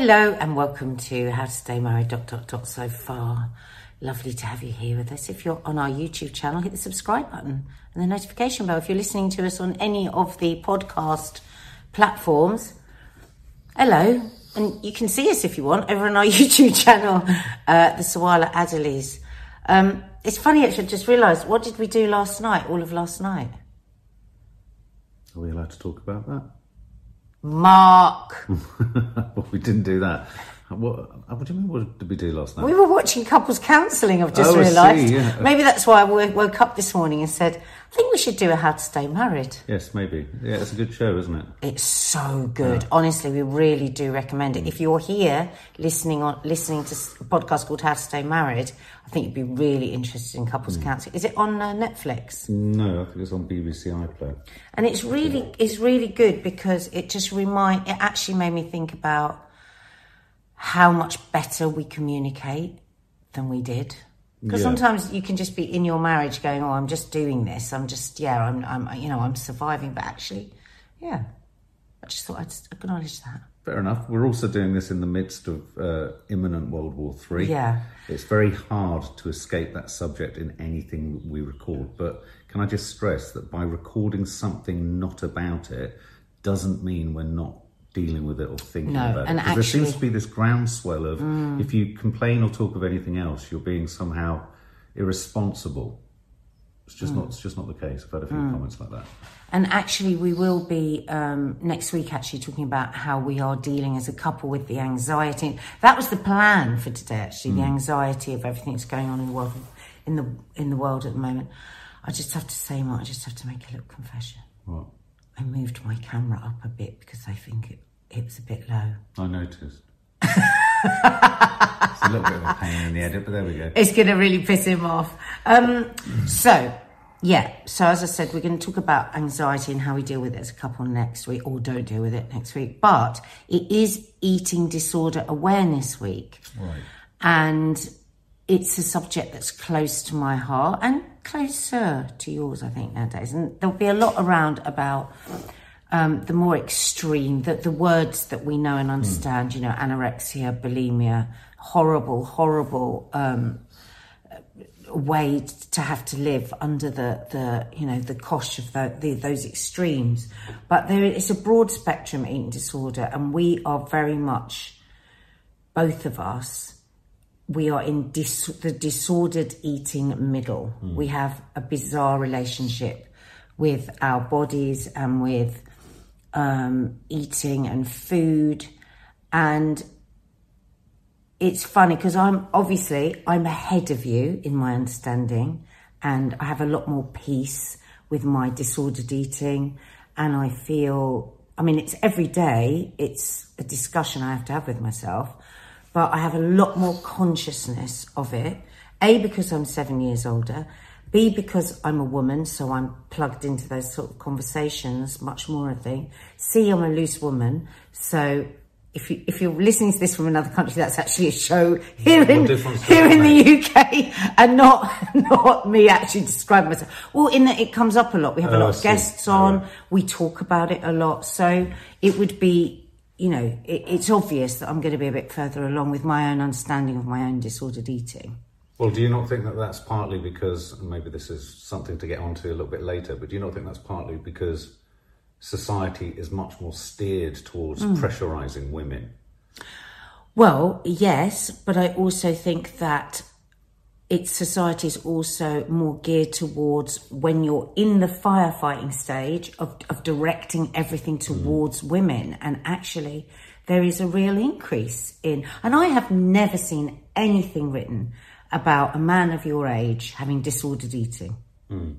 Hello and welcome to How to Stay Married. Dot dot dot. So far, lovely to have you here with us. If you're on our YouTube channel, hit the subscribe button and the notification bell. If you're listening to us on any of the podcast platforms, hello, and you can see us if you want over on our YouTube channel, uh, the Sawalha Adderleys. Um, it's funny actually. I just realised what did we do last night? All of last night. Are we allowed to talk about that? Mark. well, we didn't do that. What, what do you mean? What did we do last night? We were watching couples counselling, I've just Oh, realised. yeah. Maybe that's why I woke up this morning and said, I think we should do a How to Stay Married. Yes, maybe. Yeah, it's a good show, isn't it? It's so good. Honestly, we really do recommend it. If you're here listening on listening to a podcast called How to Stay Married, I think you'd be really interested in couples Hmm. counselling. Is it on uh, Netflix? No, I think it's on BBC iPlayer. And it's really it's really good because it just remind it actually made me think about how much better we communicate than we did. Because Yeah. sometimes you can just be in your marriage going, "Oh, I'm just doing this. I'm just yeah, I'm I'm you know I'm surviving." But actually, yeah, I just thought I'd acknowledge that. Fair enough. We're also doing this in the midst of uh, imminent World War Three. Yeah. It's very hard to escape that subject in anything we record. But can I just stress that by recording something not about it doesn't mean we're not dealing with it or thinking No, about it. 'Cause there seems Mm. to be this groundswell of if you complain or talk of anything else, you're being somehow irresponsible. It's just Mm. not. It's just not the case. I've had a few comments like that. And actually, we will be um, next week actually talking about how we are dealing as a couple with the anxiety. That was the plan for today. Actually, the anxiety of everything that's going on in the world, in the in the world at the moment. I just have to say, Mark, I just have to make a little confession. What? I moved my camera up a bit because I think it, it was a bit low. I noticed. it's a little bit of a pain in the edit, but there we go. It's going to really piss him off. Um, so, yeah. So, as I said, we're going to talk about anxiety and how we deal with it as a couple next week, or don't deal with it next week. But it is Eating Disorder Awareness Week. Right. And it's a subject that's close to my heart and closer to yours, I think, nowadays. And there'll be a lot around about um, the more extreme, the, the words that we know and understand, you know, anorexia, bulimia, horrible, horrible um, way to have to live under the, the you know, the cosh of the, the, those extremes. But there is a broad spectrum eating disorder, and we are very much, both of us, we are in dis- the disordered eating middle. We have a bizarre relationship with our bodies and with um, eating and food. And it's funny because I'm obviously I'm ahead of you in my understanding, and I have a lot more peace with my disordered eating, and I feel. I mean, it's every day. It's a discussion I have to have with myself, but I have a lot more consciousness of it. A because I'm seven years older. B because I'm a woman, so I'm plugged into those sort of conversations much more. I think. C I'm a loose woman, so if you if you're listening to this from another country, that's actually a show here in here in the UK, and not not me actually describing myself. Well, in that it comes up a lot. We have a Oh, lot I of guests on. We talk about it a lot, so it would be. You know, it, it's obvious that I'm going to be a bit further along with my own understanding of my own disordered eating. Well, do you not think that that's partly because, and maybe this is something to get onto a little bit later, but do you not think that's partly because society is much more steered towards hmm. pressurizing women? Well, yes, but I also think that its society is also more geared towards when you're in the firefighting stage of, of directing everything mm. towards women. And actually, there is a real increase in, and I have never seen anything written about a man of your age having disordered eating. Mm.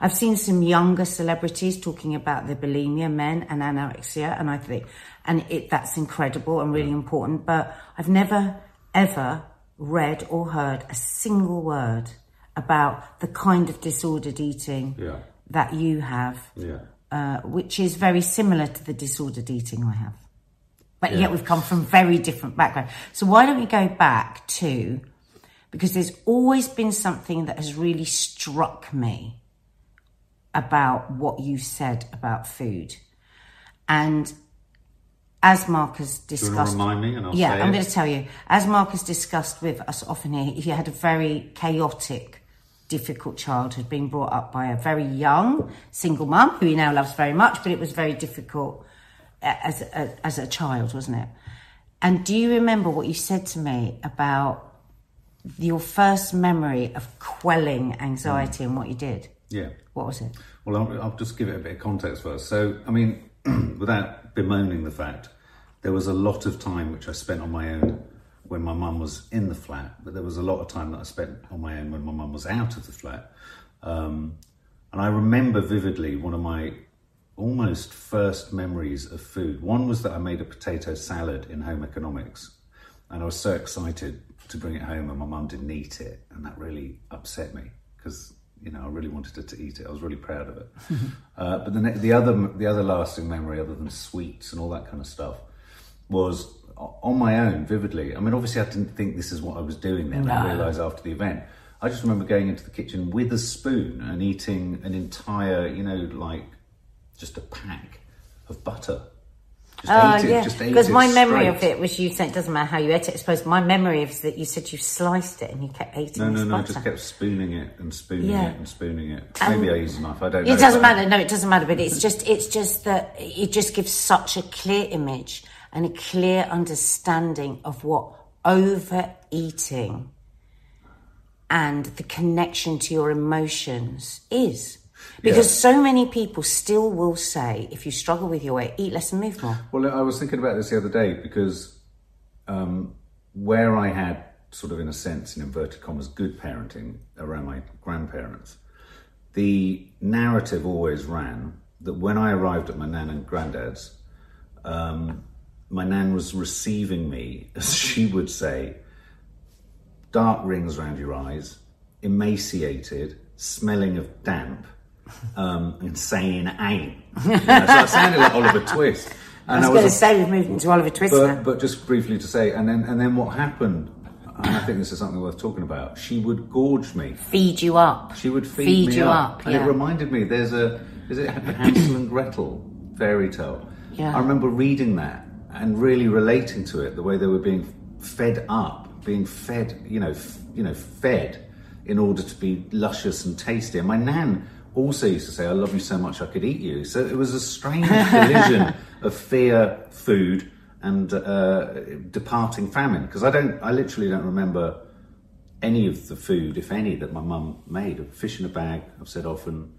I've seen some younger celebrities talking about their bulimia, men, and anorexia, and I think, and it that's incredible and really important. But I've never ever read or heard a single word about the kind of disordered eating Yeah. that you have, Yeah. uh, which is very similar to the disordered eating I have. But yet we've come from very different backgrounds. So why don't we go back to, because there's always been something that has really struck me about what you said about food. And as Mark has Do you want discussed, remind me and I'll yeah, I'm it? going to tell you. As Mark has discussed with us often here, he had a very chaotic, difficult childhood, being brought up by a very young single mum who he now loves very much, but it was very difficult as a, as a child, wasn't it? And do you remember what you said to me about your first memory of quelling anxiety and what you did? Yeah. What was it? Well, I'll, I'll just give it a bit of context first. So, I mean, without bemoaning the fact, there was a lot of time which I spent on my own when my mum was in the flat, but there was a lot of time that I spent on my own when my mum was out of the flat. Um, and I remember vividly one of my almost first memories of food. One was that I made a potato salad in home economics, and I was so excited to bring it home, and my mum didn't eat it, and that really upset me because you know I really wanted her to eat it. I was really proud of it. uh, but the ne- the other the other lasting memory, other than sweets and all that kind of stuff, was on my own vividly. I mean, obviously, I didn't think this is what I was doing then. I realised after the event. I just remember going into the kitchen with a spoon and eating an entire, you know, like just a pack of butter. Just Oh, it, yeah. Because my memory straight. of it was you said it doesn't matter how you ate it. I suppose my memory is that you said you sliced it and you kept eating it. No, no, no, butter. just kept spooning it and spooning Yeah. it and spooning it. Maybe I used enough, I don't know. It doesn't matter. No, it doesn't matter. But it's just, it's just that it just gives such a clear image and a clear understanding of what overeating and the connection to your emotions is. Because Yeah. so many people still will say, if you struggle with your weight, eat less and move more. Well, I was thinking about this the other day because um, where I had sort of, in a sense, in inverted commas, good parenting around my grandparents, the narrative always ran that when I arrived at my nan and granddad's, um, my nan was receiving me, as she would say, dark rings around your eyes, emaciated, smelling of damp, um, and saying ain't. You know, so I sounded like Oliver Twist. I And was, going to say we've moved into Oliver Twist now. but, but just briefly to say, and then and then what happened? And I think this is something worth talking about. She would gorge me. Feed you up. She would feed, Feed me you up, up, and yeah. it reminded me. There's a is it Hansel and Gretel fairy tale? Yeah. I remember reading that and really relating to it. The way they were being fed up, being fed, you know, f- you know, fed in order to be luscious and tasty. And my nan also used to say, "I love you so much I could eat you." So it was a strange collision of fear, food, and uh, departing famine. Because I don't, I literally don't remember any of the food, if any, that my mum made. Fish in a bag, I've said often.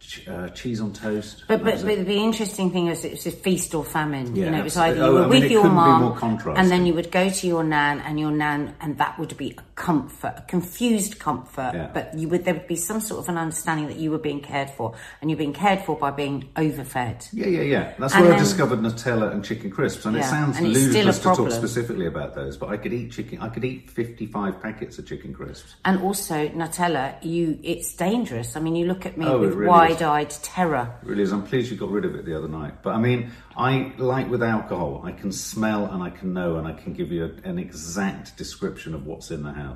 Ch- uh, cheese on toast. But, but, but the interesting thing is it was a feast or famine. you Yeah, know, it was absolutely. either you Oh, were I mean, with your couldn't be mum, more contrasting. and then you would go to your nan, and your nan, and that would be a comfort, a confused comfort. Yeah. But you would there would be some sort of an understanding that you were being cared for, and you're being cared for by being overfed. Yeah, yeah, yeah. That's And where I discovered Nutella and chicken crisps, and it sounds and ludicrous to talk specifically about those. But I could eat chicken. I could eat fifty-five packets of chicken crisps. And also Nutella, you it's dangerous. I mean, you look at me Oh, with really wide-eyed terror. It really is. I'm pleased you got rid of it the other night. But I mean, I like with alcohol. I can smell and I can know and I can give you an exact description of what's in the house.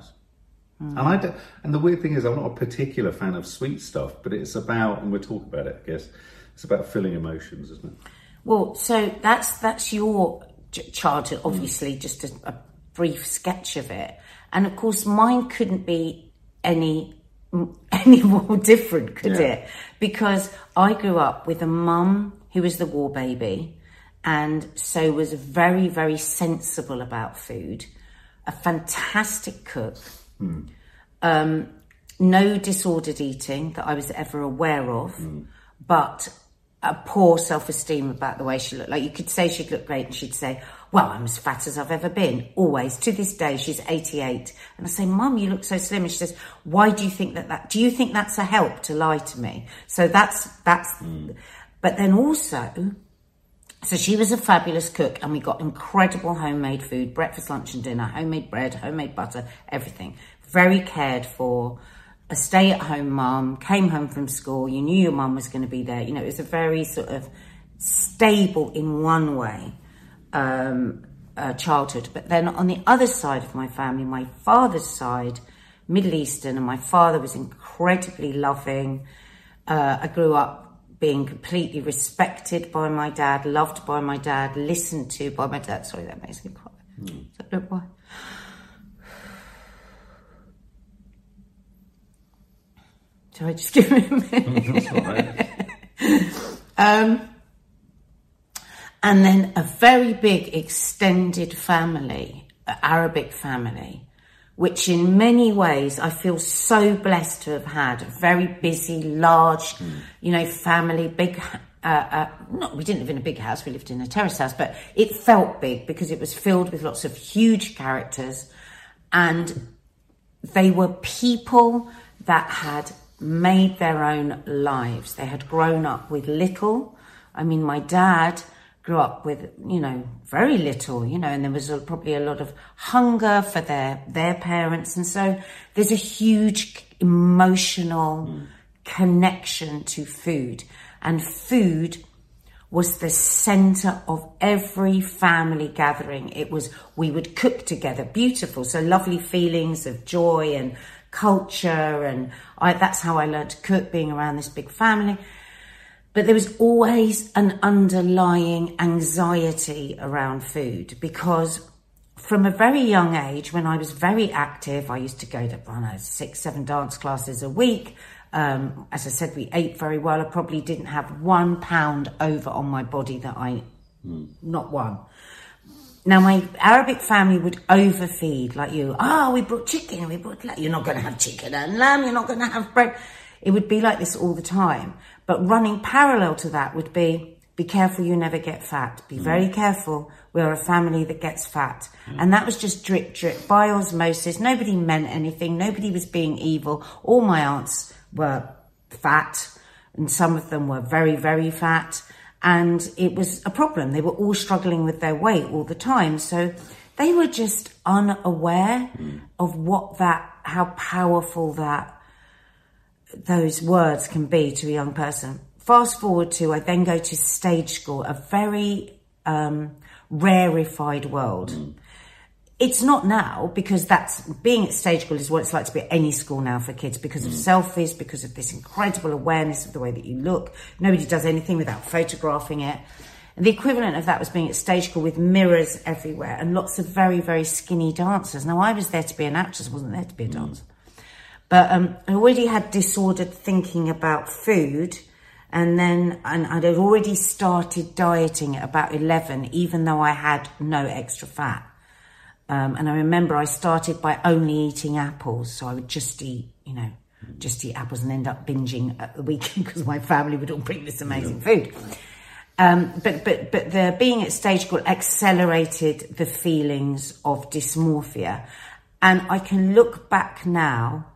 Hmm. And I do, and the weird thing is, I'm not a particular fan of sweet stuff, but it's about, and we'll talk about it. I guess it's about filling emotions, isn't it? Well, so that's that's your ch- childhood, obviously, just a, a brief sketch of it, and of course, mine couldn't be any any more different, could Yeah. it? Because I grew up with a mum who was the war baby, and so was very very sensible about food, a fantastic cook. Um, no disordered eating that I was ever aware of, but a poor self esteem about the way she looked. Like you could say she'd look great and she'd say, Well, I'm as fat as I've ever been. Always. To this day, she's 88. And I say, Mum, you look so slim. And she says, Why do you think that that, do you think that's a help to lie to me? So that's, that's, but then also, so she was a fabulous cook, and we got incredible homemade food breakfast, lunch, and dinner, homemade bread, homemade butter, everything. Very cared for. A stay at home mum, came home from school, you knew your mum was going to be there. You know, it was a very sort of stable in one way um, uh, childhood. But then on the other side of my family, my father's side, Middle Eastern, and my father was incredibly loving. Uh, I grew up being completely respected by my dad, loved by my dad, listened to by my dad. Sorry, that makes me cry. Mm. I don't know why. I just give him um, and then a very big extended family, Arabic family, which in many ways I feel so blessed to have had. A very busy, large, mm. you know, family, big. Uh, uh, not, we didn't live in a big house, we lived in a terrace house, but it felt big because it was filled with lots of huge characters and they were people that had made their own lives. They had grown up with little. I mean, my dad grew up with, you know, very little, you know, and there was a, probably a lot of hunger for their, their parents. And so there's a huge emotional mm. connection to food and food was the center of every family gathering. It was, we would cook together, beautiful. So lovely feelings of joy and culture. And I, that's how I learned to cook, being around this big family. But there was always an underlying anxiety around food because from a very young age, when I was very active, I used to go to, I know, six, seven dance classes a week. Um, as I said, we ate very well. I probably didn't have one pound over on my body that I, mm. not one. Now, my Arabic family would overfeed like you. Oh, we brought chicken, we brought, you're not going to have chicken and lamb, you're not going to have bread. It would be like this all the time. But running parallel to that would be, be careful you never get fat. Be very mm. careful. We're a family that gets fat. Mm. And that was just drip, drip, by osmosis. Nobody meant anything. Nobody was being evil. All my aunts were fat and some of them were very, very fat and it was a problem. They were all struggling with their weight all the time. So they were just unaware mm. of what that, how powerful that, those words can be to a young person. Fast forward to, I then go to stage school, a very um, rarefied world. Mm. It's not now because that's being at stage school is what it's like to be at any school now for kids because of mm. selfies, because of this incredible awareness of the way that you look. Nobody does anything without photographing it. And the equivalent of that was being at stage school with mirrors everywhere and lots of very, very skinny dancers. Now I was there to be an actress, I wasn't there to be a mm. But um, I already had disordered thinking about food and then and I'd already started dieting at about 11 even though I had no extra fat. Um, and I remember I started by only eating apples. So I would just eat, you know, just eat apples and end up binging at the weekend because my family would all bring this amazing food. Um, but, but, but the being at stage school accelerated the feelings of dysmorphia. And I can look back now.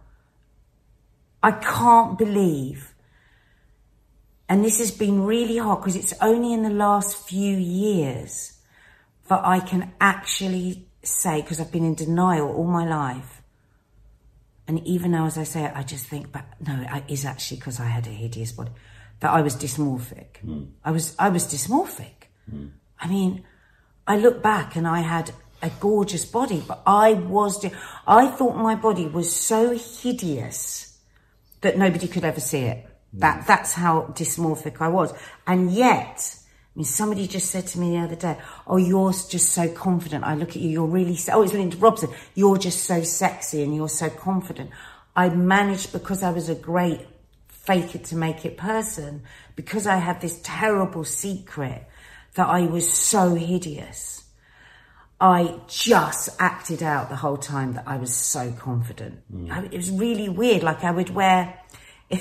I can't believe and this has been really hard because it's only in the last few years that I can actually say, because I've been in denial all my life, and even now as I say it, I just think, but no, it is actually because I had a hideous body, that I was dysmorphic. Mm. I was, I was dysmorphic. Mm. I mean, I look back and I had a gorgeous body, but I was, I thought my body was so hideous that nobody could ever see it. Mm. That, that's how dysmorphic I was. And yet, I mean, somebody just said to me the other day, "Oh, you're just so confident." I look at you, you're really. Oh, it's Linda Robson. You're just so sexy and you're so confident. I managed because I was a great fake it to make it person because I had this terrible secret that I was so hideous. I just acted out the whole time that I was so confident. Mm. I, it was really weird. Like I would wear.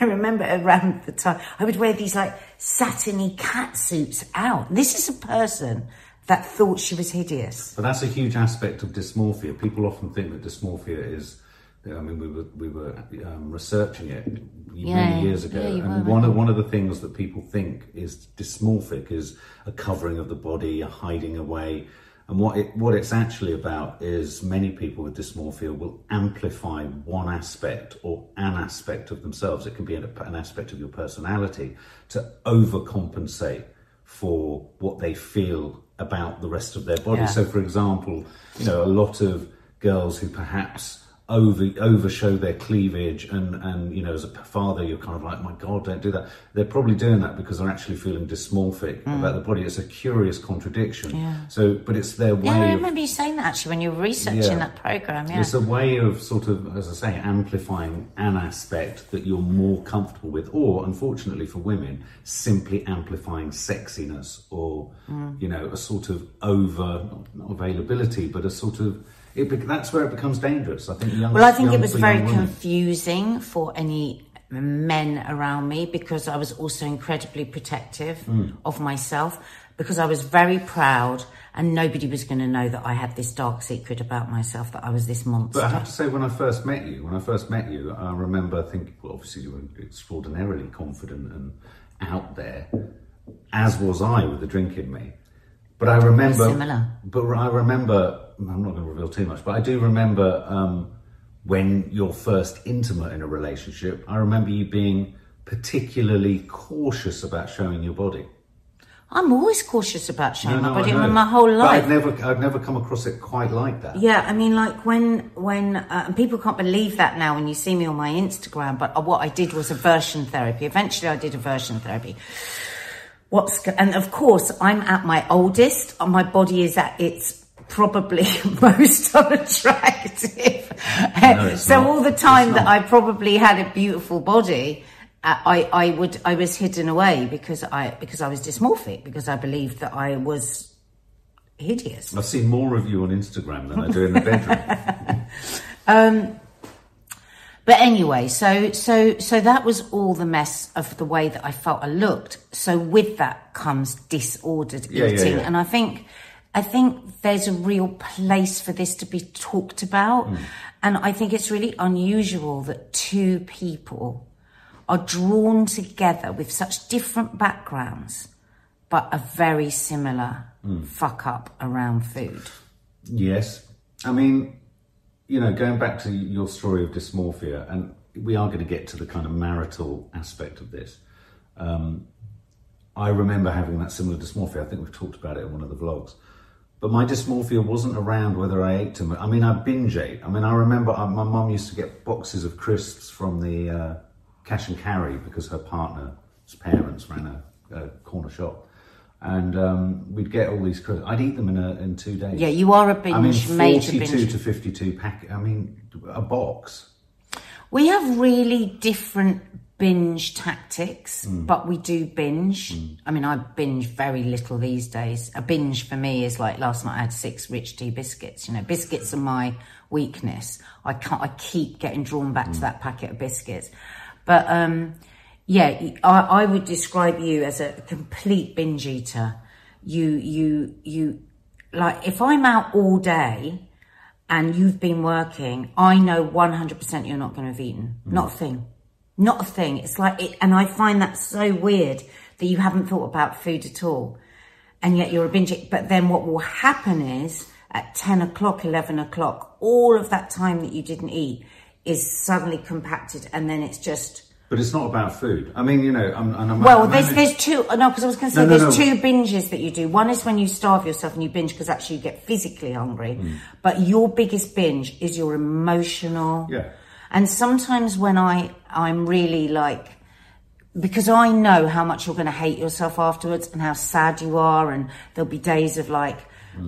I remember around the time I would wear these like satiny cat suits out. This is a person that thought she was hideous. But that's a huge aspect of dysmorphia. People often think that dysmorphia is. I mean, we were we were um, researching it yeah, many years ago, yeah, and one of one of the things that people think is dysmorphic is a covering of the body, a hiding away. And what it, what it's actually about is many people with dysmorphia will amplify one aspect or an aspect of themselves. It can be an, an aspect of your personality to overcompensate for what they feel about the rest of their body. Yeah. So, for example, you know, a lot of girls who perhaps over over show their cleavage and and you know as a father you're kind of like my god don't do that they're probably doing that because they're actually feeling dysmorphic Mm. about the body it's a curious contradiction so but it's their way Yeah, I of remember you saying that actually when you were researching Yeah. that program. Yeah. it's a way of sort of, as I say, amplifying an aspect that you're more comfortable with, or unfortunately for women, simply amplifying sexiness or, Mm. you know, a sort of over, availability, but a sort of, it, that's where it becomes dangerous. I think young Well, I think it was very women. confusing for any men around me because I was also incredibly protective Hmm. of myself because I was very proud and nobody was going to know that I had this dark secret about myself that I was this monster. But I have to say, when I first met you, when I first met you, I remember thinking, well, obviously you were extraordinarily confident and out there, as was I with the drink in me. But I remember, Similar. but I remember, I'm not going to reveal too much, but I do remember um, when you're first intimate in a relationship. I remember you being particularly cautious about showing your body. I'm always cautious about showing my I body know. my whole But life. I've never, I've never come across it quite like that. Yeah, I mean, like when when uh, and people can't believe that now when you see me on my Instagram. But what I did was aversion therapy. Eventually, I did aversion therapy. What's go- and of course, I'm at my oldest. and My body is at its probably most unattractive. it's so not. all the time that. I probably had a beautiful body. uh, I, I would I was hidden away because I because I was dysmorphic because I believed that I was hideous. I've seen more of you on Instagram than I do in the bedroom. But anyway, so so so that was all the mess of the way that I felt I looked. So with that comes disordered Yeah, yeah, eating, yeah. and I think I think there's a real place for this to be talked about, Mm. and I think it's really unusual that two people are drawn together with such different backgrounds, but a very similar Mm. fuck up around food. Yes. I mean, you know, going back to your story of dysmorphia, and we are going to get to the kind of marital aspect of this. Um, I remember having that similar dysmorphia. I think we've talked about it in one of the vlogs. But my dysmorphia wasn't around whether I ate much. I mean, I binge ate. I mean, I remember uh, my mum used to get boxes of crisps from the uh, cash and carry because her partner's parents ran a, a corner shop. And um, we'd get all these crisps. I'd eat them in, a, in two days. Yeah, you are a binge, I mean, major 42 binge. to 52 pack. I mean, a box. We have really different binge tactics, Hmm. but we do binge. I mean, I binge very little these days. A binge for me is like last night I had six rich tea biscuits. You know, biscuits are my weakness. I can't, I keep getting drawn back Hmm. to that packet of biscuits. But, um, yeah, I, I would describe you as a complete binge eater. You, you, you, like, if I'm out all day, and you've been working, I know 100% you're not going to have eaten. Mm. Not a thing. Not a thing. It's like it, and I find that so weird that you haven't thought about food at all. And yet you're a binge. But then what will happen is at 10 o'clock, 11 o'clock, all of that time that you didn't eat is suddenly compacted and then it's just, But it's not about food. I mean, you know, I'm, and I'm, well, I'm there's there's two. No, because I was going to say No, no, there's no. two binges that you do. One is when you starve yourself and you binge because actually you get physically hungry. Hmm. But your biggest binge is your emotional. Yeah. And sometimes when I I'm really like because I know how much you're going to hate yourself afterwards and how sad you are, and there'll be days of like,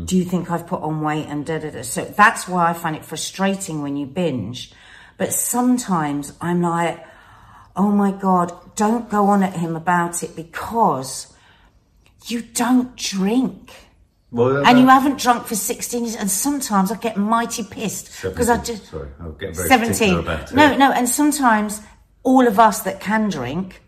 do you think I've put on weight and da da da. So that's why I find it frustrating when you binge. But sometimes I'm like, oh my God, don't go on at him about it because you don't drink. well, And you haven't drunk for 16 years. And sometimes I get mighty pissed because I 17. just. Sorry, I'll get very 17. about it. No, no. And sometimes all of us that can drink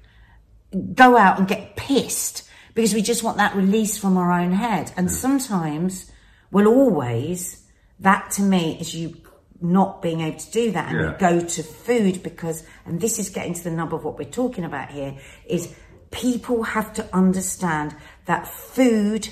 go out and get pissed because we just want that release from our own head. And hmm. sometimes, well, always, that to me is you not being able to do that and Yeah. go to food because, and this is getting to the nub of what we're talking about here, is people have to understand that food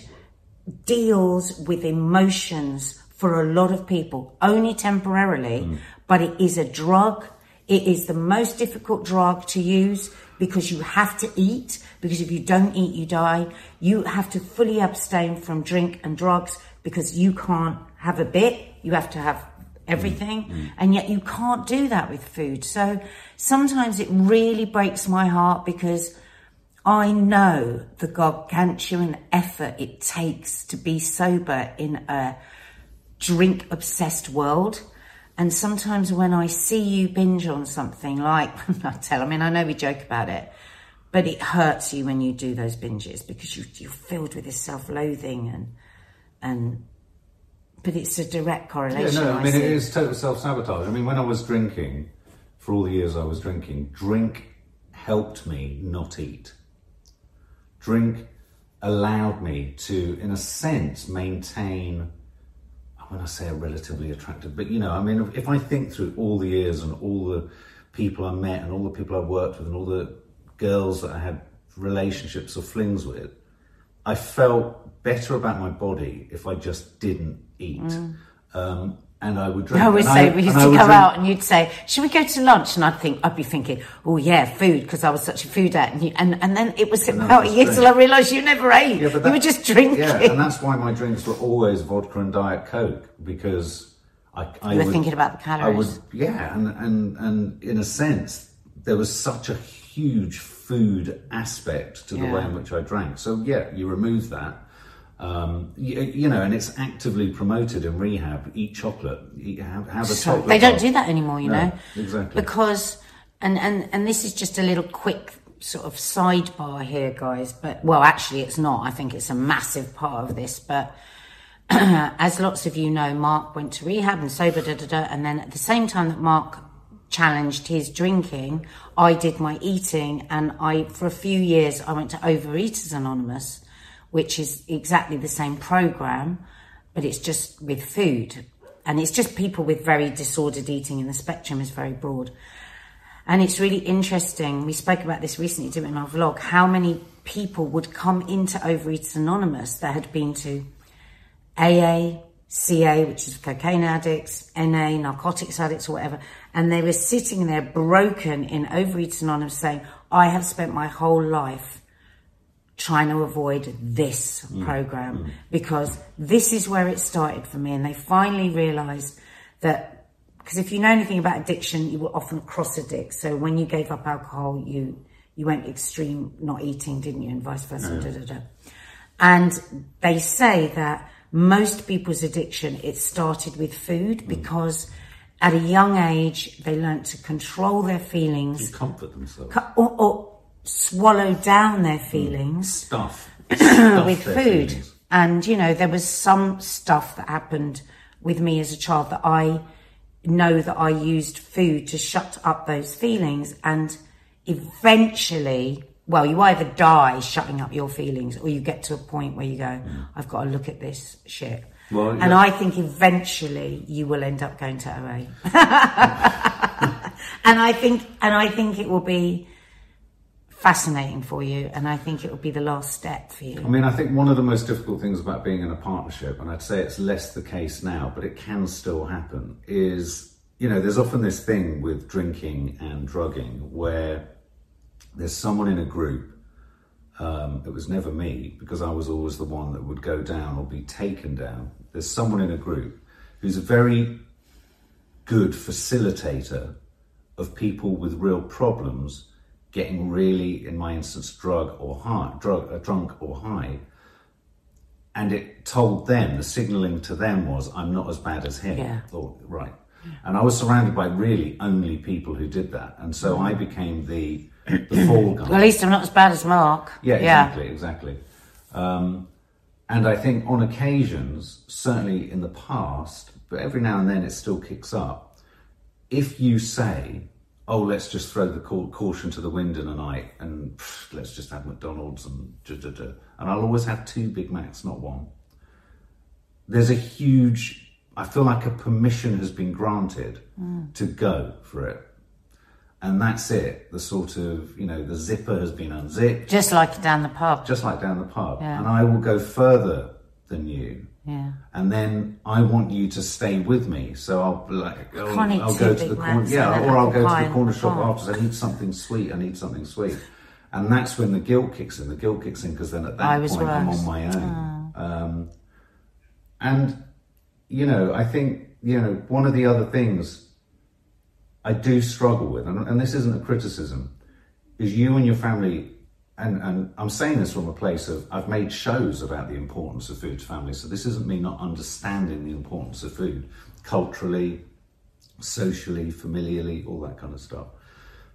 deals with emotions for a lot of people, only temporarily, mm. but it is a drug. It is the most difficult drug to use because you have to eat, because if you don't eat, you die. You have to fully abstain from drink and drugs because you can't have a bit. You have to have everything. Mm, mm. And yet you can't do that with food. So sometimes it really breaks my heart because I know the gargantuan effort it takes to be sober in a drink obsessed world. And sometimes when I see you binge on something like, I tell, I mean, I know we joke about it, but it hurts you when you do those binges because you, you're filled with this self loathing and, and, but it's a direct Yeah, correlation. no, I mean, see. it is total self sabotage. I mean, when I was drinking, for all the years I was drinking, drink helped me not eat. Drink allowed me to, in a sense, maintain, I when I say a relatively attractive, but you know, I mean, if I think through all the years and all the people I met and all the people I worked with and all the girls that I had relationships or flings with, I felt better about my body if I just didn't eat. Um, and I would drink. Mm. I always and say we used to go drink- out and you'd say, "Should we go to lunch?" And I'd think I'd be thinking, "Oh yeah, food," because I was such a food addict. And, you, and and then it was about a year till I realised you never ate. Yeah, but you were just drinking. Yeah, and that's why my drinks were always vodka and diet coke because I, I You were would- thinking about the calories. I calories. yeah, and and and in a sense, there was such a huge food aspect to the Yeah. way in which I drank. So yeah, you remove that. Um, you, you know, and it's actively promoted in rehab. Eat chocolate. Eat, have, have a So chocolate. they don't do that anymore, you No, know. exactly. Because and and and this is just a little quick sort of sidebar here, guys. But well, actually, it's not. I think it's a massive part of this, but. as lots of you know, Mark went to rehab and sober, da da da. And then at the same time that Mark challenged his drinking, I did my eating. And I, for a few years, I went to Overeaters Anonymous, which is exactly the same program, but it's just with food. And it's just people with very disordered eating, and the spectrum is very broad. And it's really interesting. We spoke about this recently, in our vlog? How many people would come into Overeaters Anonymous that had been to AA, CA, which is cocaine addicts, NA, narcotics addicts, or whatever, and they were sitting there broken in Overeaters Anonymous saying, I have spent my whole life trying to avoid this mm. program mm. because this is where it started for me. And they finally realized that, because if you know anything about addiction, you will often cross addict. So when you gave up alcohol, you, you went extreme not eating, didn't you? And vice versa. Da, da, da. And they say that most people's addiction, it started with food mm. because at a young age, they learnt to control their feelings comfort themselves. or, or swallow down their mm. feelings Stuff. Stuff with food. feelings. And, you know, there was some stuff that happened with me as a child that I know that I used food to shut up those feelings. And eventually, well, you either die shutting up your feelings or you get to a point where you go, mm. I've got to look at this shit. Well, and yeah. I think eventually you will end up going to OA. and I think, and I think it will be fascinating for you. And I think it will be the last step for you. I mean, I think one of the most difficult things about being in a partnership, and I'd say it's less the case now, but it can still happen, is, you know, there's often this thing with drinking and drugging where there's someone in a group, um, it was never me, because I was always the one that would go down or be taken down. There's someone in a group who's a very good facilitator of people with real problems getting really, in my instance, drug or high, drug, uh, drunk or high. And it told them, the signaling to them was, I'm not as bad as him. Yeah. Or, right. And I was surrounded by really only people who did that. And so I became the, the fall guy. Well, at least I'm not as bad as Mark. Yeah, exactly, exactly. Um, and I think on occasions, certainly in the past, but every now and then it still kicks up. If you say, "Oh, let's just throw the caution to the wind in a night and pff, let's just have McDonald's and da, da, da," and I'll always have two Big Macs, not one. There's a huge. I feel like a permission has been granted mm. to go for it. And that's it. The sort of, you know, the zipper has been unzipped Just like down the pub. just like down the pub. Yeah. And I will go further than you. Yeah. And then I want you to stay with me. So I'll like, I'll, I'll go to the corner, yeah, or I'll go to the corner shop after. I need something sweet. I need something sweet. And that's when the guilt kicks in. The guilt kicks in because then at that I was point I'm on my own. Um, and you know, I think, you know, one of the other things I do struggle with, and, and this isn't a criticism, is you and your family, and, and I'm saying this from a place of I've made shows about the importance of food to families, so this isn't me not understanding the importance of food culturally, socially, familiarly, all that kind of stuff.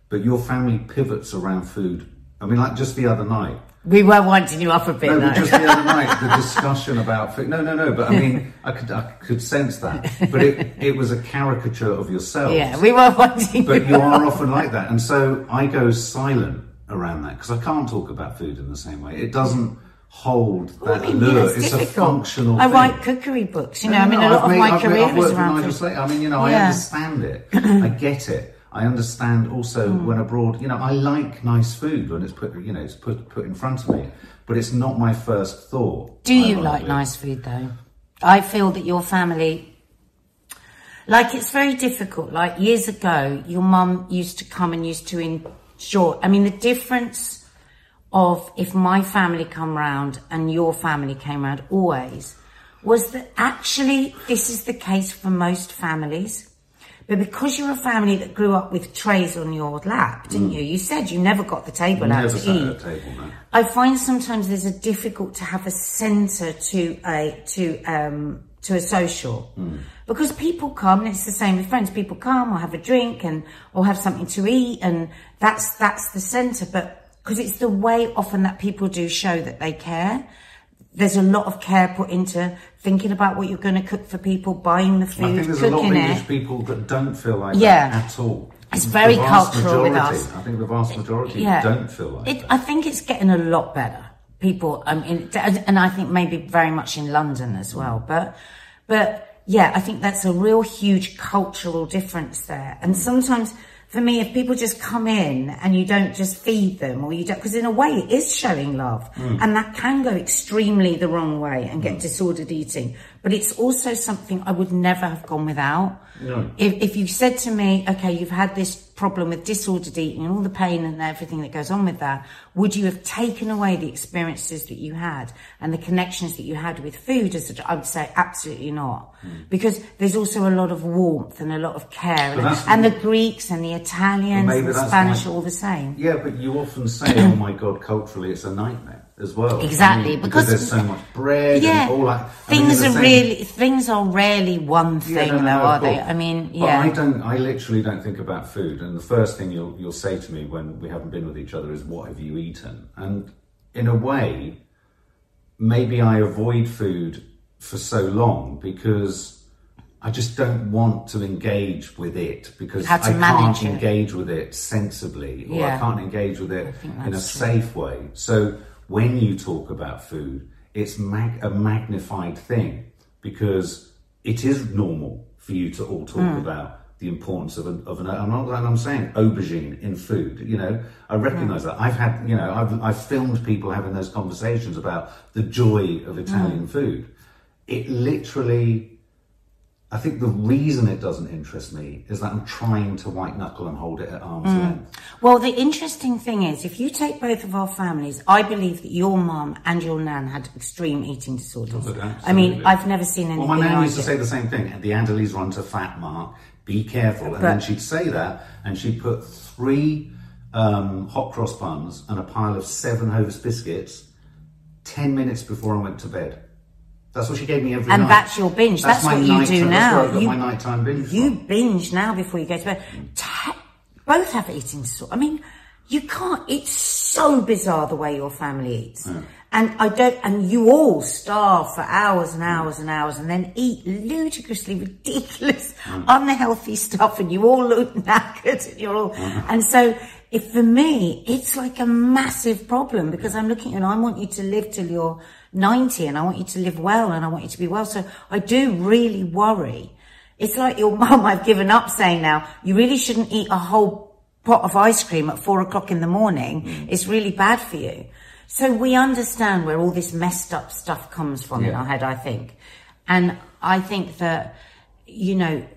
But your family pivots around food. I mean, like just the other night, We were winding you up a bit, no, though. just the other night, the discussion about food. No, no, no. But I mean, I could, I could sense that. But it, it was a caricature of yourself. yeah, we were winding But you you are often like that, and so I go silent around that because I can't talk about food in the same way. It doesn't hold that I mean, yeah, it's it's a functional. I thing. write cookery books, you know. I mean, a lot I've of made- my I've made- career I've was worked in around Nigel food. Slate. I mean, you know, I understand it. I get it. I understand also Hmm. when abroad, you know, I like nice food when it's put, you know, it's put put in front of me, but it's not my first thought. Do you like nice food though? I feel that your family, like it's very difficult. Like years ago, your mum used to come and used to enjoy. I mean, the difference of if my family come round and your family came round always was that actually this is the case for most families. But because you're a family that grew up with trays on your lap, didn't you? You said you never got the table out to eat. table, no. I find sometimes there's a difficult to have a centre to a to um to a social because people come and it's the same with friends. People come or have a drink and or have something to eat and that's that's the centre. But because it's the way often that people do show that they care. There's a lot of care put into thinking about what you're going to cook for people, buying the food, I think there's a lot of cooking English it. people that don't feel like Yeah. that at all. It's very cultural with us. I think the vast majority yeah. don't feel like it. I think it's getting a lot better. People, I mean, and I think maybe very much in London as well. But, but yeah, I think that's a real huge cultural difference there. And sometimes for me, if people just come in and you don't just feed them or you don't, because in a way it is showing love mm. and that can go extremely the wrong way and get mm. disordered eating. But it's also something I would never have gone without. No. If, if you said to me, okay, you've had this problem with disordered eating and all the pain and everything that goes on with that, would you have taken away the experiences that you had and the connections that you had with food? As a, I would say absolutely not, hmm. because there's also a lot of warmth and a lot of care, and, and the Greeks and the Italians and the Spanish are all the same. Yeah, but you often say, "Oh my God, culturally, it's a nightmare." As well, Exactly, I mean, because- there's so much bread Yeah, and all that. I mean, things are really things are rarely one thing, Yeah, no, no, though, no, are they? I mean, yeah. But yeah. I don't. I literally don't think about food. And the first thing you'll you'll say to me when we haven't been with each other is, "What have you eaten?" And in a way, maybe I avoid food for so long because I just don't want to engage with it because I can't it. engage with it sensibly or I can't engage with it in a true. safe way. So when you talk about food, it's mag- a magnified thing because it is normal for you to all talk Hmm. about the importance of an, of an I'm not I'm saying aubergine in food. You know, I recognise Hmm. that. I've had you know I've I've filmed people having those conversations about the joy of Hmm. Italian food. It literally. I think the reason it doesn't interest me is that I'm trying to white knuckle and hold it at arm's Hmm. length. Well, the interesting thing is, if you take both of our families, I believe that your mum and your nan had extreme eating disorders. Oh, I mean. I've never seen anything Well, my nan like used to it. say the same thing. The Adderleys run to fat mark. Be careful. And then she'd say that, and she'd put three um, hot cross buns and a pile of seven Hovis biscuits ten minutes before I went to bed. That's what she gave me every And night. that's your binge. That's my what you do that's now. where I got You- my nighttime binge. You from. binge now before you go to bed. Ta- both have eating disorder. I mean, you can't. It's so bizarre the way your family eats, and I don't. And you all starve for hours and hours and hours, and then eat ludicrously ridiculous, mm. unhealthy stuff, and you all look knackered, and you're all. Mm-hmm. And so, if for me, it's like a massive problem because I'm looking and I want you to live till you're 90, and I want you to live well, and I want you to be well. So I do really worry. It's like your mum, I've given up saying now, you really shouldn't eat a whole pot of ice cream at four o'clock in the morning. Mm. It's really bad for you. So we understand where all this messed up stuff comes from in our head, I think. And I think that, you know,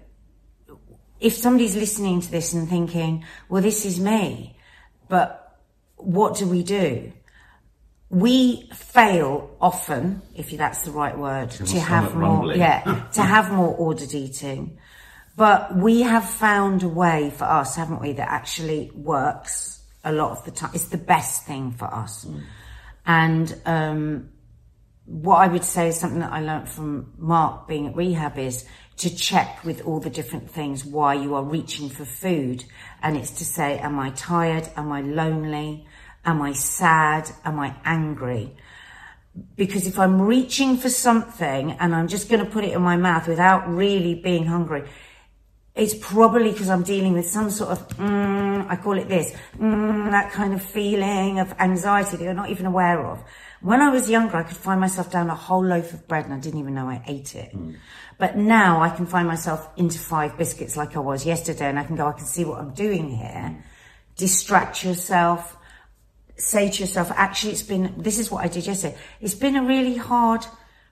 if somebody's listening to this and thinking, well, this is me, but what do we do? We fail often, if that's the right word, to have more, rumbling. yeah, to have more ordered eating. But we have found a way for us, haven't we, that actually works a lot of the time. It's the best thing for us. Mm. And, um, what I would say is something that I learned from Mark being at rehab is to check with all the different things why you are reaching for food. And it's to say, am I tired? Am I lonely? Am I sad? Am I angry? Because if I'm reaching for something and I'm just going to put it in my mouth without really being hungry, it's probably because I'm dealing with some sort of, mm, I call it this, mm, that kind of feeling of anxiety that you're not even aware of. When I was younger, I could find myself down a whole loaf of bread and I didn't even know I ate it. Mm. But now I can find myself into five biscuits like I was yesterday and I can go, I can see what I'm doing here. Distract yourself. Say to yourself, actually, it's been, this is what I did yesterday. It's been a really hard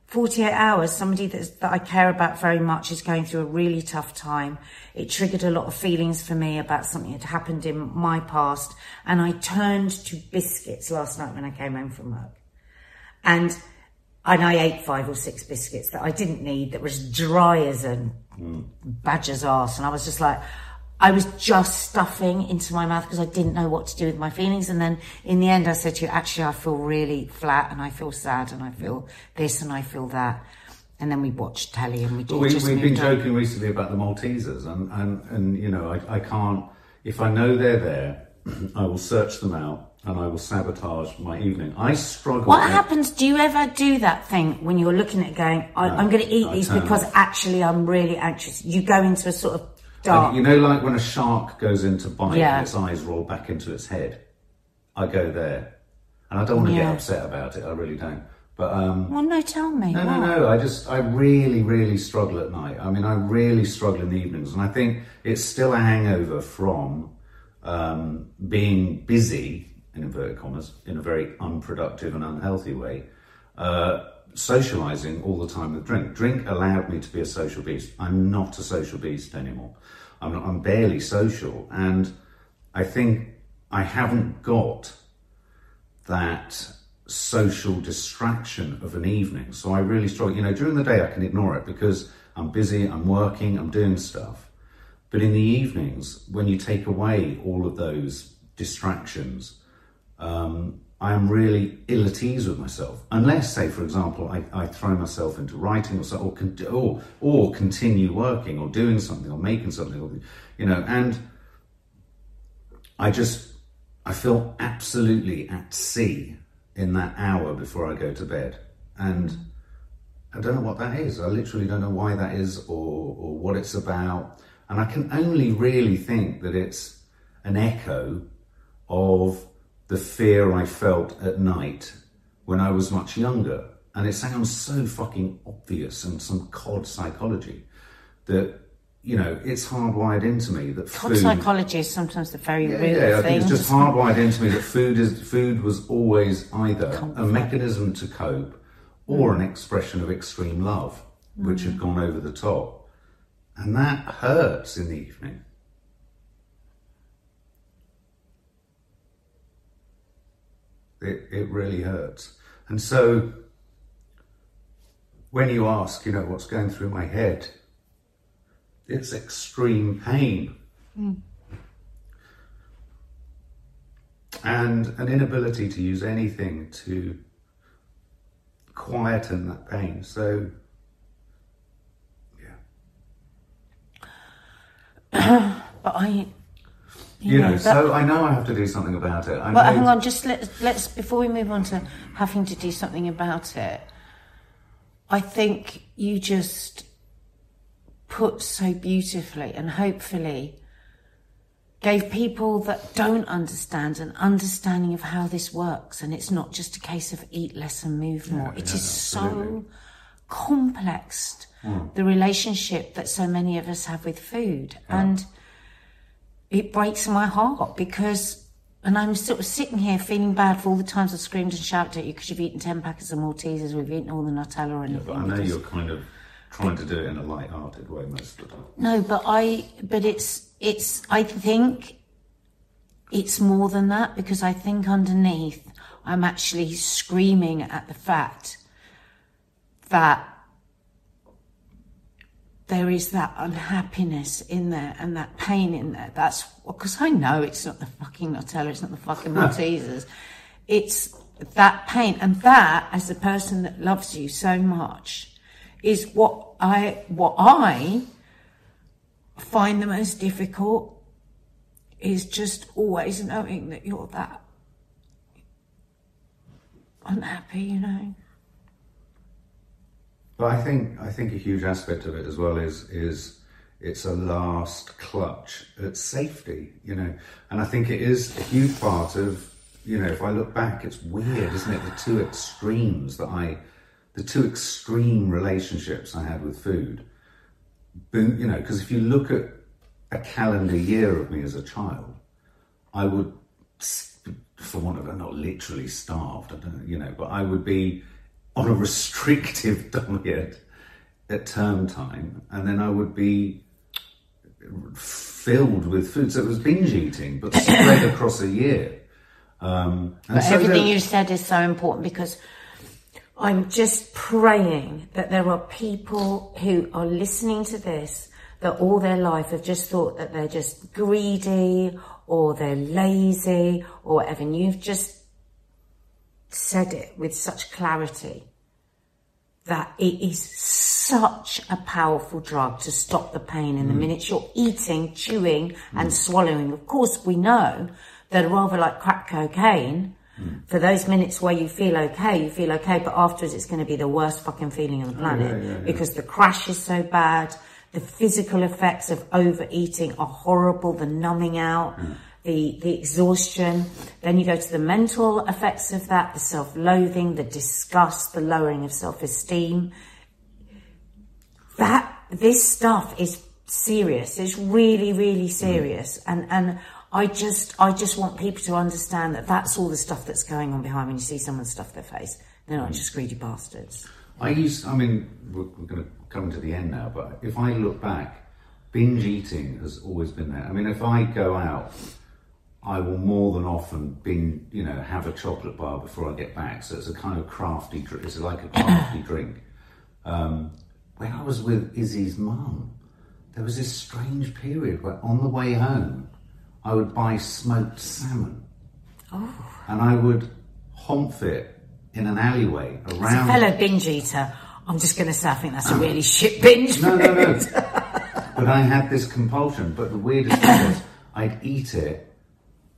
48 hours. Somebody that I care about very much is going through a really tough time. It triggered a lot of feelings for me about something that happened in my past. And I turned to biscuits last night when I came home from work. And and I ate five or six biscuits that I didn't need that was dry as a mm. badger's ass. And I was just like, I was just stuffing into my mouth because I didn't know what to do with my feelings. And then in the end, I said to you, actually, I feel really flat and I feel sad and I feel this and I feel that. And then we watched telly and we well, we, We've been joking recently about the Maltesers and, and, and you know, I, I can't, if I know they're there, I will search them out and I will sabotage my evening. I struggle. What with... happens? Do you ever do that thing when you're looking at going, I, am going to eat these because off. actually I'm really anxious? You go into a sort of dark. you know, like when a shark goes into bite yeah. and its eyes roll back into its head. I go there, and I don't want to yeah. get upset about it. I really don't. But um, well, no, tell me. No, what? no, no. I just, I really, really struggle at night. I mean, I really struggle in the evenings, and I think it's still a hangover from um, being busy in inverted commas, in a very unproductive and unhealthy way, uh, socializing all the time with drink. Drink allowed me to be a social beast. I'm not a social beast anymore. I'm, not, I'm barely social. And I think I haven't got that social distraction of an evening. So I really struggle. You know, during the day I can ignore it because I'm busy, I'm working, I'm doing stuff. But in the evenings, when you take away all of those distractions, um, I am really ill at ease with myself. Unless, say, for example, I, I throw myself into writing or, so, or, or, or continue working or doing something or making something, or, you know, and I just, I feel absolutely at sea in that hour before I go to bed. And I don't know what that is. I literally don't know why that is or, or what it's about. And I can only really think that it's an echo of the fear I felt at night when I was much younger. And it sounds so fucking obvious and some cod psychology that, you know, it's hardwired into me that cod food, psychology is sometimes the very yeah, real yeah, I think it's just hardwired into me that food is food was always either a mechanism to cope or mm. an expression of extreme love, which mm. had gone over the top. And that hurts in the evening. It, it really hurts. And so when you ask, you know, what's going through my head, it's extreme pain. Mm. And an inability to use anything to quieten that pain. So, yeah. but I, you know, so I know I have to do something about it. I well, hang on, just let, let's before we move on to having to do something about it. I think you just put so beautifully and hopefully gave people that don't understand an understanding of how this works, and it's not just a case of eat less and move more. Yeah, it yeah, is absolutely. so complex. Mm. The relationship that so many of us have with food yeah. and it breaks my heart because, and I'm sort of sitting here feeling bad for all the times I've screamed and shouted at you because you've eaten 10 packets of Maltesers, we've eaten all the Nutella and yeah, but I know you're kind of trying to do it in a light-hearted way most of the time. No, but I, but it's, it's, I think it's more than that because I think underneath I'm actually screaming at the fact that there is that unhappiness in there and that pain in there. That's because I know it's not the fucking Nutella, it's not the fucking Maltesers. it's that pain. And that, as a person that loves you so much, is what I, what I find the most difficult is just always knowing that you're that unhappy, you know. But I think I think a huge aspect of it as well is is it's a last clutch at safety, you know. And I think it is a huge part of you know, if I look back, it's weird, isn't it? The two extremes that I the two extreme relationships I had with food. You know, because if you look at a calendar year of me as a child, I would, for want of a not literally starved, I don't you know, but I would be on a restrictive diet at term time, and then I would be filled with food. So it was binge eating, but spread across a year. Um, but so everything you said is so important because I'm just praying that there are people who are listening to this that all their life have just thought that they're just greedy or they're lazy or whatever. And you've just said it with such clarity that it is such a powerful drug to stop the pain in the mm. minutes you're eating, chewing mm. and swallowing. Of course, we know that rather like crack cocaine, mm. for those minutes where you feel okay, you feel okay, but afterwards it's going to be the worst fucking feeling on the planet oh, yeah, yeah, yeah. because the crash is so bad. The physical effects of overeating are horrible, the numbing out. Mm the, the exhaustion. Then you go to the mental effects of that, the self-loathing, the disgust, the lowering of self-esteem. That, this stuff is serious. It's really, really serious. And, and I just, I just want people to understand that that's all the stuff that's going on behind when you see someone stuff their face. They're not just greedy bastards. I used, I mean, we're, we're going to come to the end now, but if I look back, binge eating has always been there. I mean, if I go out I will more than often you know, have a chocolate bar before I get back. So it's a kind of crafty, drink. it's like a crafty drink. Um, when I was with Izzy's mum, there was this strange period where on the way home, I would buy smoked salmon. Oh. And I would homp it in an alleyway around. As a fellow binge eater, I'm just going to say I think that's a really shit binge. No, no, no. but I had this compulsion. But the weirdest thing was, I'd eat it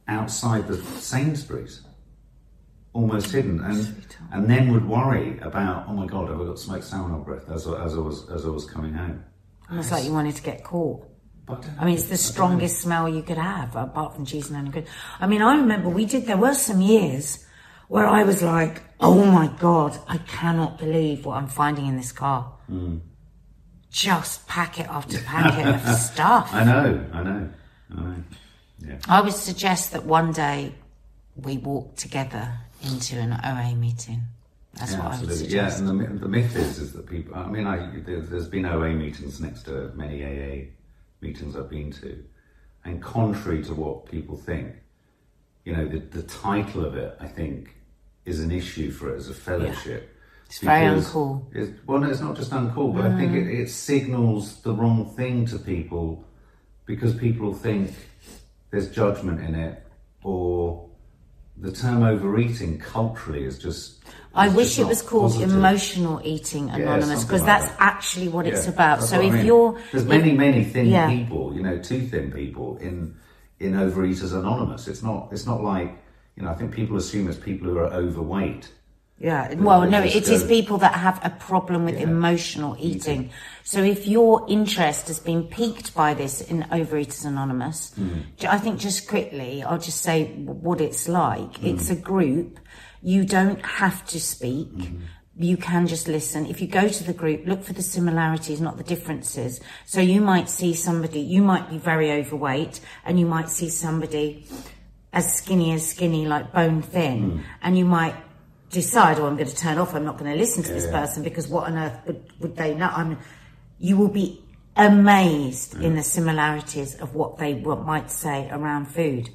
outside the Sainsbury's, almost hidden, and and then would worry about, oh my god, have I got smoked salmon on breath as, as I was as I was coming home. Almost like you wanted to get caught. I mean, it's the strongest smell you could have, apart from cheese and onion. I mean, I remember we did. There were some years where I was like, "Oh my god, I cannot believe what I'm finding in this car." Mm. Just packet after packet of stuff. I know, I know, I know. Yeah. I would suggest that one day we walk together into an OA meeting. That's yeah, what absolutely. I would suggest. Yeah, and the, the myth is is that people. I mean, I, there's been OA meetings next to many AA meetings I've been to, and contrary to what people think, you know, the, the title of it, I think, is an issue for it as a fellowship. Yeah. It's very uncool. It's, well, no, it's not just uncool, but mm. I think mm. it, it signals the wrong thing to people because people think there's judgment in it, or the term overeating culturally is just. I wish it was called positive. emotional eating anonymous because yeah, that's actually what yeah, it's about. So if I mean. you're, there's if, many many thin yeah. people, you know, too thin people in in Overeaters Anonymous. It's not it's not like you know. I think people assume it's people who are overweight yeah, well, no, it is people that have a problem with yeah. emotional eating. eating. So if your interest has been piqued by this in Overeaters Anonymous, mm. I think just quickly, I'll just say what it's like. Mm. It's a group. You don't have to speak. Mm. You can just listen. If you go to the group, look for the similarities, not the differences. So you might see somebody, you might be very overweight and you might see somebody as skinny as skinny, like bone thin, mm. and you might decide, oh, I'm going to turn off, I'm not going to listen to yeah, this yeah. person because what on earth would, would they know? I mean, you will be amazed yeah. in the mm. similarities of what they what might say around food.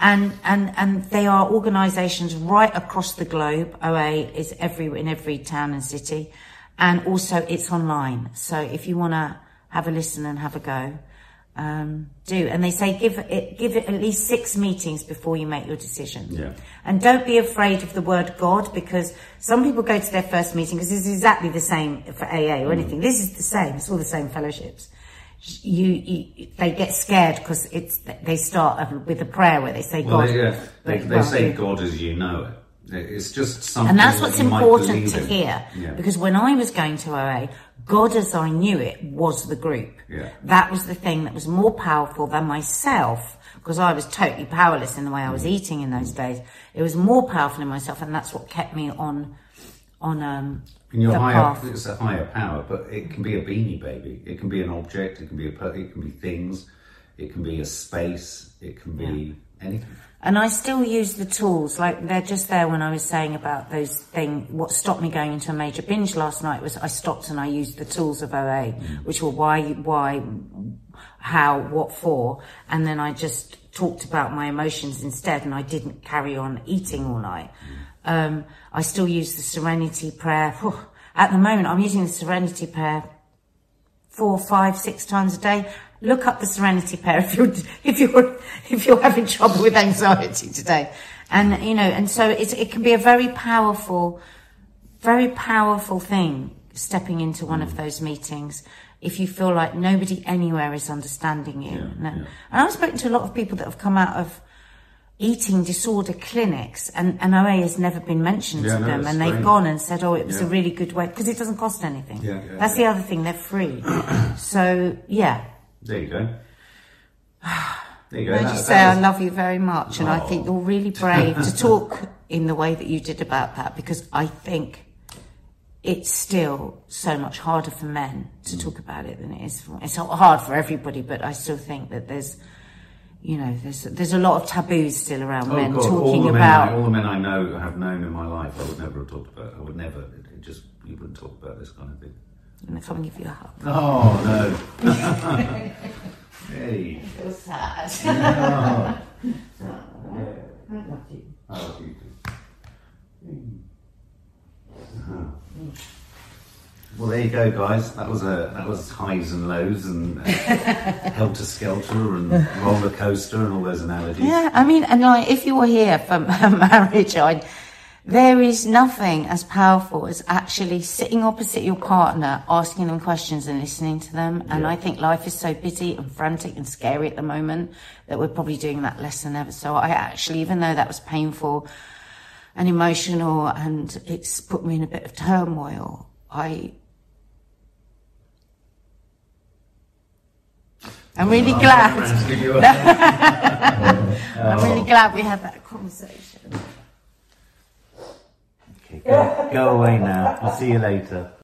and and and they are organisations right across the globe. OA is every in every town and city, and also it's online. So if you want to have a listen and have a go, um, do. And they say give it give it at least six meetings before you make your decision. Yeah. And don't be afraid of the word God because some people go to their first meeting because it's exactly the same for AA or anything. This is the same. It's all the same fellowships. You, you they get scared because it's they start with a prayer where they say Well, God. they, yeah, they, they well, say. God as you know it. It's just something. And that's that what's you important to in. hear. Yeah. Because when I was going to OA, God as I knew it was the group. Yeah. That was the thing that was more powerful than myself, because I was totally powerless in the way I Mm. was eating in those days. It was more powerful in myself, and that's what kept me on, on um, And your higher, path. it's a higher power, but it can be a beanie baby. It can be an object. It can be a, it can be things. It can be a space. It can be anything. And I still use the tools, like they're just there when I was saying about those things. What stopped me going into a major binge last night was I stopped and I used the tools of OA, which were why, why, how, what for. And then I just talked about my emotions instead and I didn't carry on eating all night. Um, I still use the serenity prayer. At the moment, I'm using the serenity prayer four, five, six times a day. Look up the Serenity Prayer if you're if you're if you're having trouble with anxiety today, and you know, and so it's, it can be a very powerful, very powerful thing stepping into one of those meetings if you feel like nobody anywhere is understanding you. and, and I've spoken to a lot of people that have come out of eating disorder clinics and, and OA has never been mentioned Yeah, to no, them and they've strange. gone and said, oh, it was a really good way because it doesn't cost anything. Yeah, yeah, That's the other thing, they're free. so, yeah. There you go. There you go. As That- that say, I love you very much, and I think Oh. you're really brave to talk in the way that you did about that because I think it's still so much harder for men Mm. to talk about it than it is. For, it's not hard for everybody, but I still think that there's, you know, there's there's a lot of taboos still around Oh men God! talking men, about. I, all the men I know have known in my life, I would never have talked about. I would never. It just you wouldn't talk about this kind of thing. I'm gonna come and give you a hug. Oh no! hey. Feel sad. I love you I love too. Well, there you go, guys. That was a that was highs and lows and uh, helter skelter and roller coaster and all those analogies. Yeah, I mean, and like, if you were here for marriage, I, there is nothing as powerful as actually sitting opposite your partner, asking them questions and listening to them. And Yeah. I think life is so busy and frantic and scary at the moment that we're probably doing that less than ever. So I actually, even though that was painful and emotional and it's put me in a bit of turmoil, I, I'm really glad. Friends, give you a- I'm really glad we had that conversation. Go, go away now. I'll see you later.